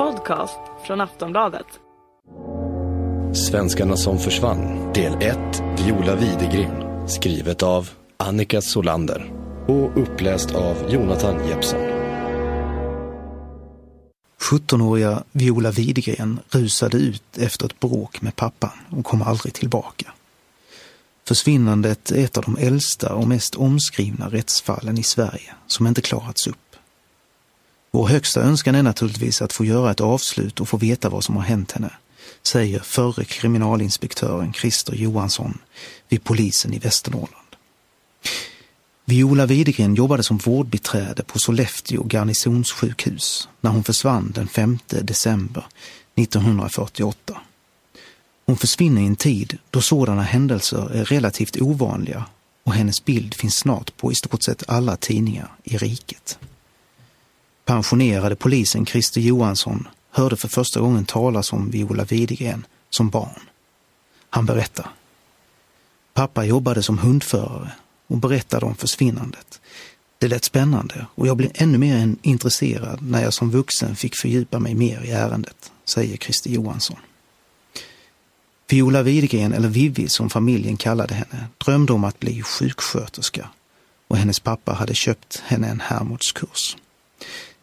podcast från Aftonbladet. Svenskarna som försvann, del 1, Viola Widegren. Skrivet av Annika Solander och uppläst av Jonathan Jeppsson. 17-åriga Viola Widegren rusade ut efter ett bråk med pappan och kom aldrig tillbaka. Försvinnandet är ett av de äldsta och mest omskrivna rättsfallen i Sverige som inte klarats upp. Vår högsta önskan är naturligtvis att få göra ett avslut och få veta vad som har hänt henne, säger förre kriminalinspektören Christer Johansson vid polisen i Västernorrland. Viola Widegren jobbade som vårdbiträde på Sollefteå garnisonssjukhus när hon försvann den 5 december 1948. Hon försvinner i en tid då sådana händelser är relativt ovanliga och hennes bild finns snart på i stort sett alla tidningar i riket. Pensionerade polisen Christer Johansson hörde för första gången talas om Viola Widegren som barn. Han berättar. Pappa jobbade som hundförare och berättade om försvinnandet. Det lät spännande och jag blev ännu mer intresserad när jag som vuxen fick fördjupa mig mer i ärendet, säger Christer Johansson. Viola Widegren, eller Vivi som familjen kallade henne, drömde om att bli sjuksköterska och hennes pappa hade köpt henne en Hermodskurs.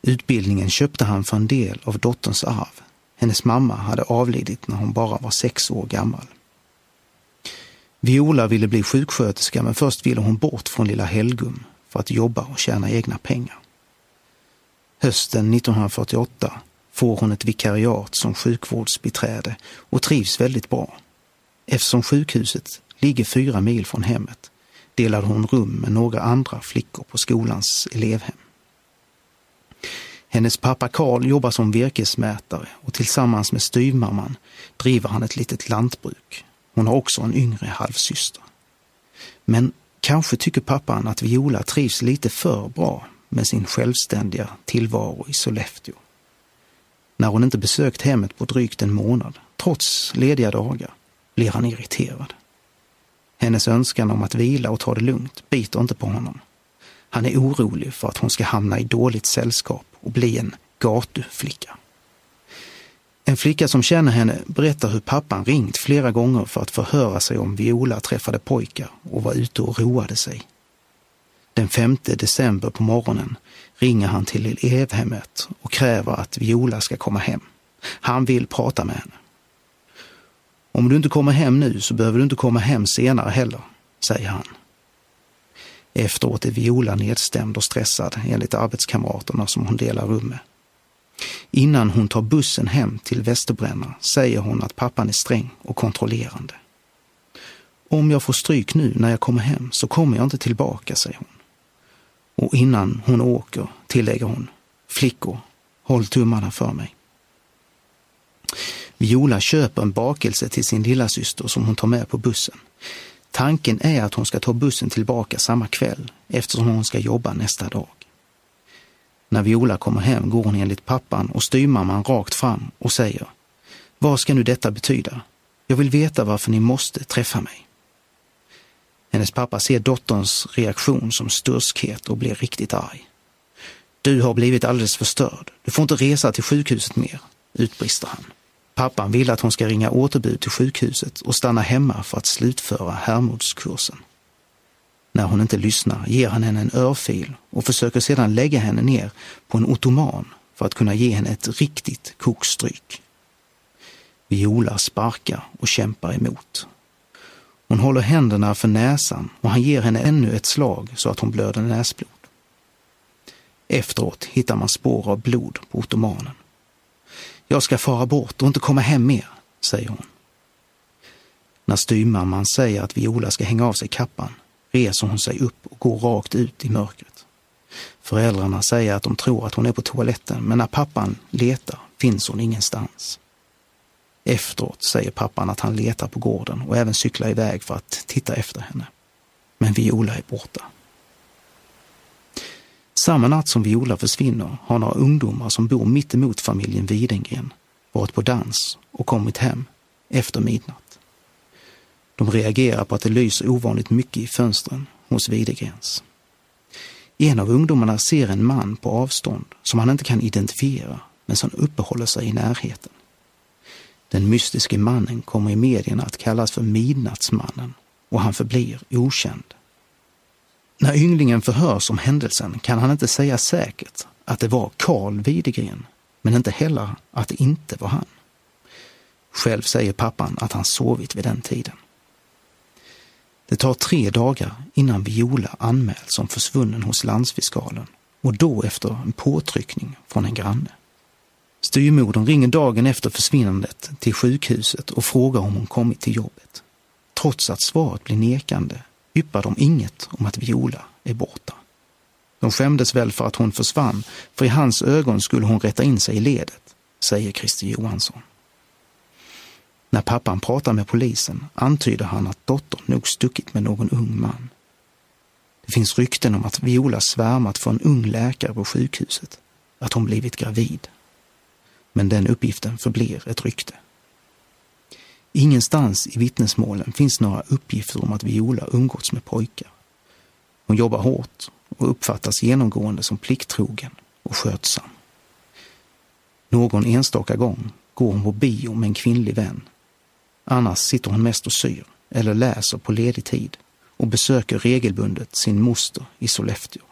Utbildningen köpte han för en del av dotterns arv. Hennes mamma hade avlidit när hon bara var sex år gammal. Viola ville bli sjuksköterska men först ville hon bort från lilla Helgum för att jobba och tjäna egna pengar. Hösten 1948 får hon ett vikariat som sjukvårdsbiträde och trivs väldigt bra. Eftersom sjukhuset ligger fyra mil från hemmet delade hon rum med några andra flickor på skolans elevhem. Hennes pappa Karl jobbar som virkesmätare och tillsammans med styvmamman driver han ett litet lantbruk. Hon har också en yngre halvsyster. Men kanske tycker pappan att Viola trivs lite för bra med sin självständiga tillvaro i Sollefteå. När hon inte besökt hemmet på drygt en månad, trots lediga dagar, blir han irriterad. Hennes önskan om att vila och ta det lugnt biter inte på honom. Han är orolig för att hon ska hamna i dåligt sällskap och bli en gatuflicka. En flicka som känner henne berättar hur pappan ringt flera gånger för att förhöra sig om Viola träffade pojkar och var ute och roade sig. Den 5 december på morgonen ringer han till elevhemmet och kräver att Viola ska komma hem. Han vill prata med henne. Om du inte kommer hem nu så behöver du inte komma hem senare heller, säger han. Efteråt är Viola nedstämd och stressad enligt arbetskamraterna som hon delar rum med. Innan hon tar bussen hem till Västerbränna säger hon att pappan är sträng och kontrollerande. Om jag får stryk nu när jag kommer hem så kommer jag inte tillbaka, säger hon. Och innan hon åker tillägger hon, flickor, håll tummarna för mig. Viola köper en bakelse till sin lillasyster som hon tar med på bussen. Tanken är att hon ska ta bussen tillbaka samma kväll eftersom hon ska jobba nästa dag. När Viola kommer hem går hon enligt pappan och styrmamman rakt fram och säger Vad ska nu detta betyda? Jag vill veta varför ni måste träffa mig. Hennes pappa ser dotterns reaktion som sturskhet och blir riktigt arg. Du har blivit alldeles förstörd. Du får inte resa till sjukhuset mer, utbrister han. Pappan vill att hon ska ringa återbud till sjukhuset och stanna hemma för att slutföra Hermodskursen. När hon inte lyssnar ger han henne en örfil och försöker sedan lägga henne ner på en ottoman för att kunna ge henne ett riktigt kokstryk. Viola sparkar och kämpar emot. Hon håller händerna för näsan och han ger henne ännu ett slag så att hon blöder näsblod. Efteråt hittar man spår av blod på ottomanen. Jag ska fara bort och inte komma hem mer, säger hon. När styrmamman säger att Viola ska hänga av sig kappan reser hon sig upp och går rakt ut i mörkret. Föräldrarna säger att de tror att hon är på toaletten, men när pappan letar finns hon ingenstans. Efteråt säger pappan att han letar på gården och även cyklar iväg för att titta efter henne. Men Viola är borta. Samma natt som Viola försvinner har några ungdomar som bor mitt emot familjen Widengren varit på dans och kommit hem efter midnatt. De reagerar på att det lyser ovanligt mycket i fönstren hos Widegrens. En av ungdomarna ser en man på avstånd som han inte kan identifiera men som uppehåller sig i närheten. Den mystiske mannen kommer i medierna att kallas för Midnattsmannen och han förblir okänd. När ynglingen förhörs om händelsen kan han inte säga säkert att det var Karl Widegren, men inte heller att det inte var han. Själv säger pappan att han sovit vid den tiden. Det tar tre dagar innan Viola anmäls som försvunnen hos landsfiskalen och då efter en påtryckning från en granne. Styrmodern ringer dagen efter försvinnandet till sjukhuset och frågar om hon kommit till jobbet. Trots att svaret blir nekande yppar de inget om att Viola är borta. De skämdes väl för att hon försvann, för i hans ögon skulle hon rätta in sig i ledet, säger Christer Johansson. När pappan pratar med polisen antyder han att dottern nog stuckit med någon ung man. Det finns rykten om att Viola svärmat för en ung läkare på sjukhuset, att hon blivit gravid. Men den uppgiften förblir ett rykte. Ingenstans i vittnesmålen finns några uppgifter om att Viola umgåtts med pojkar. Hon jobbar hårt och uppfattas genomgående som plikttrogen och skötsam. Någon enstaka gång går hon på bio med en kvinnlig vän. Annars sitter hon mest och syr eller läser på ledig tid och besöker regelbundet sin moster i Sollefteå.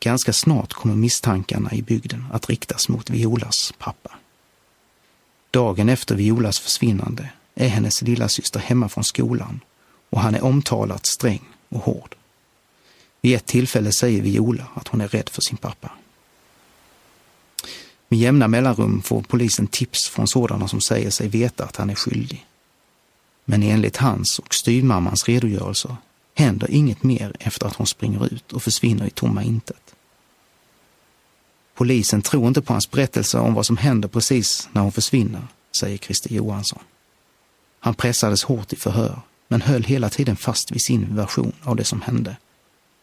Ganska snart kommer misstankarna i bygden att riktas mot Violas pappa. Dagen efter Violas försvinnande är hennes lilla syster hemma från skolan och han är omtalat sträng och hård. Vid ett tillfälle säger Viola att hon är rädd för sin pappa. Med jämna mellanrum får polisen tips från sådana som säger sig veta att han är skyldig. Men enligt hans och styvmammans redogörelser händer inget mer efter att hon springer ut och försvinner i tomma intet. Polisen tror inte på hans berättelse om vad som händer precis när hon försvinner, säger Christer Johansson. Han pressades hårt i förhör, men höll hela tiden fast vid sin version av det som hände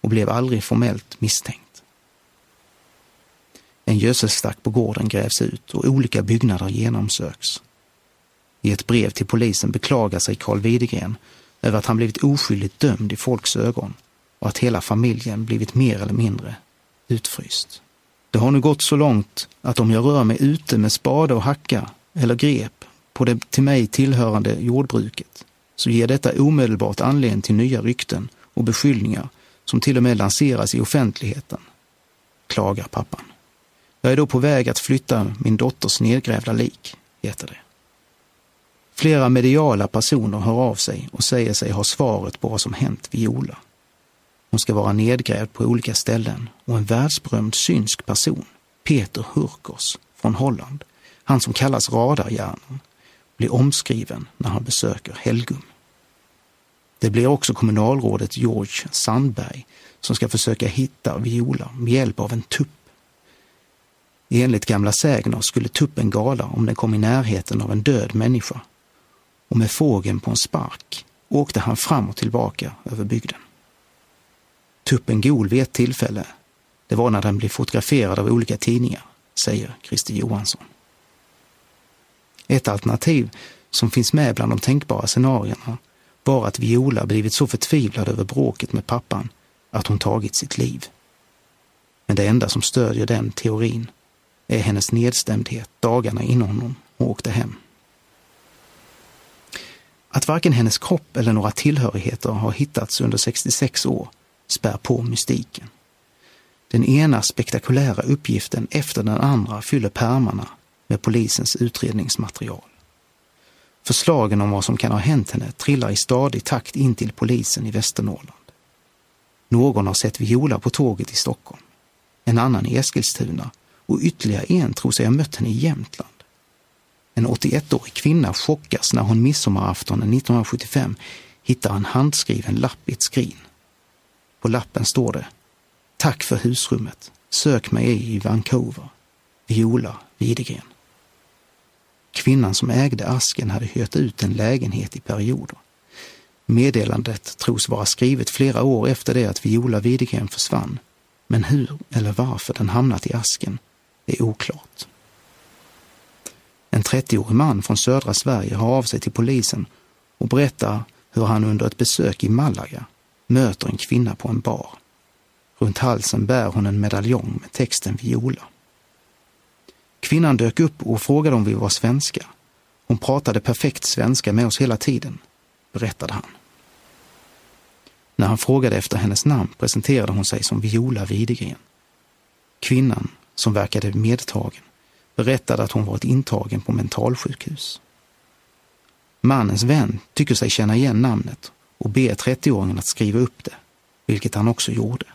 och blev aldrig formellt misstänkt. En gödselstack på gården grävs ut och olika byggnader genomsöks. I ett brev till polisen beklagar sig Carl Widegren över att han blivit oskyldigt dömd i folks ögon och att hela familjen blivit mer eller mindre utfryst. Det har nu gått så långt att om jag rör mig ute med spade och hacka eller grep på det till mig tillhörande jordbruket så ger detta omedelbart anledning till nya rykten och beskyllningar som till och med lanseras i offentligheten, klagar pappan. Jag är då på väg att flytta min dotters nedgrävda lik, heter det. Flera mediala personer hör av sig och säger sig ha svaret på vad som hänt Viola. Hon ska vara nedgrävd på olika ställen och en världsberömd synsk person, Peter Hurkos från Holland, han som kallas radarhjärnan, blir omskriven när han besöker Helgum. Det blir också kommunalrådet George Sandberg som ska försöka hitta Viola med hjälp av en tupp. Enligt gamla sägner skulle tuppen gala om den kom i närheten av en död människa och med fågeln på en spark åkte han fram och tillbaka över bygden. Tuppen gol vid ett tillfälle. Det var när den blev fotograferad av olika tidningar, säger Christer Johansson. Ett alternativ som finns med bland de tänkbara scenarierna var att Viola blivit så förtvivlad över bråket med pappan att hon tagit sitt liv. Men det enda som stödjer den teorin är hennes nedstämdhet dagarna innan hon åkte hem. Att varken hennes kropp eller några tillhörigheter har hittats under 66 år spär på mystiken. Den ena spektakulära uppgiften efter den andra fyller pärmarna med polisens utredningsmaterial. Förslagen om vad som kan ha hänt henne trillar i stadig takt in till polisen i Västernorrland. Någon har sett Viola på tåget i Stockholm, en annan i Eskilstuna och ytterligare en tror sig ha mött henne i Jämtland. En 81-årig kvinna chockas när hon midsommaraftonen 1975 hittar en handskriven lapp i ett skrin. På lappen står det Tack för husrummet. Sök mig i Vancouver. Viola Widegren. Kvinnan som ägde asken hade hyrt ut en lägenhet i perioder. Meddelandet tros vara skrivet flera år efter det att Viola Widegren försvann, men hur eller varför den hamnat i asken är oklart. En 30-årig man från södra Sverige har av sig till polisen och berättar hur han under ett besök i Malaga möter en kvinna på en bar. Runt halsen bär hon en medaljong med texten Viola. Kvinnan dök upp och frågade om vi var svenska. Hon pratade perfekt svenska med oss hela tiden, berättade han. När han frågade efter hennes namn presenterade hon sig som Viola Widegren. Kvinnan, som verkade medtagen, berättade att hon varit intagen på mentalsjukhus. Mannens vän tycker sig känna igen namnet och ber 30-åringen att skriva upp det, vilket han också gjorde.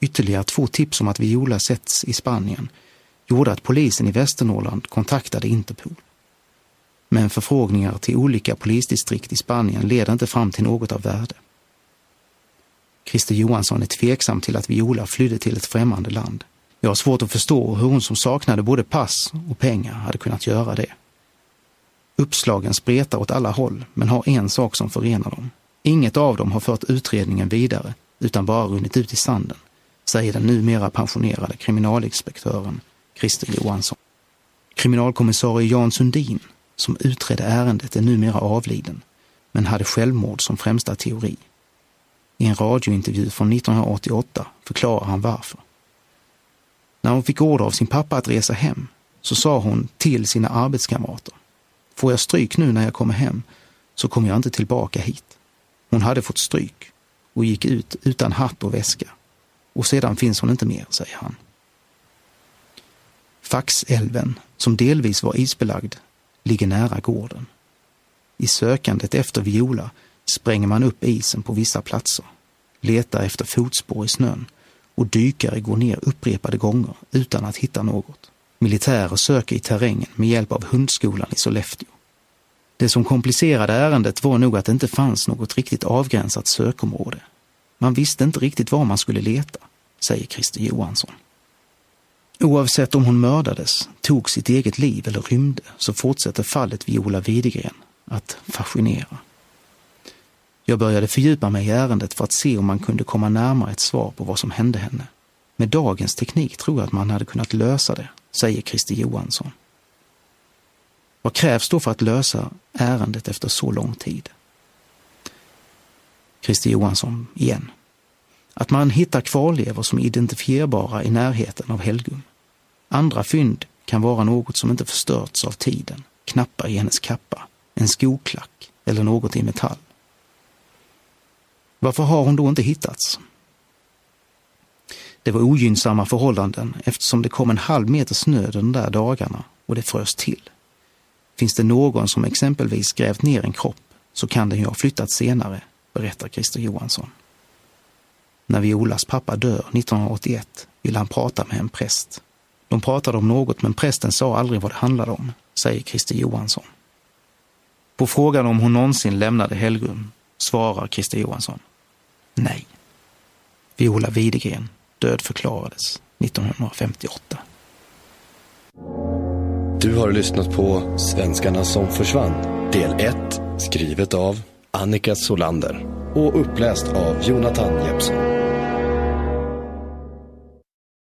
Ytterligare två tips om att Viola setts i Spanien gjorde att polisen i Västernorrland kontaktade Interpol. Men förfrågningar till olika polisdistrikt i Spanien leder inte fram till något av värde. Christer Johansson är tveksam till att Viola flydde till ett främmande land. Jag har svårt att förstå hur hon som saknade både pass och pengar hade kunnat göra det. Uppslagen spretar åt alla håll, men har en sak som förenar dem. Inget av dem har fört utredningen vidare, utan bara runnit ut i sanden, säger den numera pensionerade kriminalinspektören Christer Johansson. Kriminalkommissarie Jan Sundin, som utredde ärendet, är numera avliden, men hade självmord som främsta teori. I en radiointervju från 1988 förklarar han varför. När hon fick order av sin pappa att resa hem så sa hon till sina arbetskamrater. Får jag stryk nu när jag kommer hem så kommer jag inte tillbaka hit. Hon hade fått stryk och gick ut utan hatt och väska. Och sedan finns hon inte mer, säger han. Faxälven, som delvis var isbelagd, ligger nära gården. I sökandet efter Viola spränger man upp isen på vissa platser, letar efter fotspår i snön och dykare går ner upprepade gånger utan att hitta något. Militärer söker i terrängen med hjälp av hundskolan i Sollefteå. Det som komplicerade ärendet var nog att det inte fanns något riktigt avgränsat sökområde. Man visste inte riktigt var man skulle leta, säger Christer Johansson. Oavsett om hon mördades, tog sitt eget liv eller rymde så fortsätter fallet Viola Widegren att fascinera. Jag började fördjupa mig i ärendet för att se om man kunde komma närmare ett svar på vad som hände henne. Med dagens teknik tror jag att man hade kunnat lösa det, säger Christer Johansson. Vad krävs då för att lösa ärendet efter så lång tid? Christer Johansson igen. Att man hittar kvarlevor som är identifierbara i närheten av Helgum. Andra fynd kan vara något som inte förstörts av tiden, knappar i hennes kappa, en skoklack eller något i metall. Varför har hon då inte hittats? Det var ogynnsamma förhållanden eftersom det kom en halv meter snö de där dagarna och det frös till. Finns det någon som exempelvis grävt ner en kropp så kan den ju ha flyttat senare, berättar Christer Johansson. När Violas pappa dör 1981 vill han prata med en präst. De pratade om något men prästen sa aldrig vad det handlade om, säger Christer Johansson. På frågan om hon någonsin lämnade Helgum svarar Christer Johansson nej. Viola Widegren dödförklarades 1958. Du har lyssnat på Svenskarna som försvann, del 1, skrivet av Annika Solander och uppläst av Jonathan Jeppsson.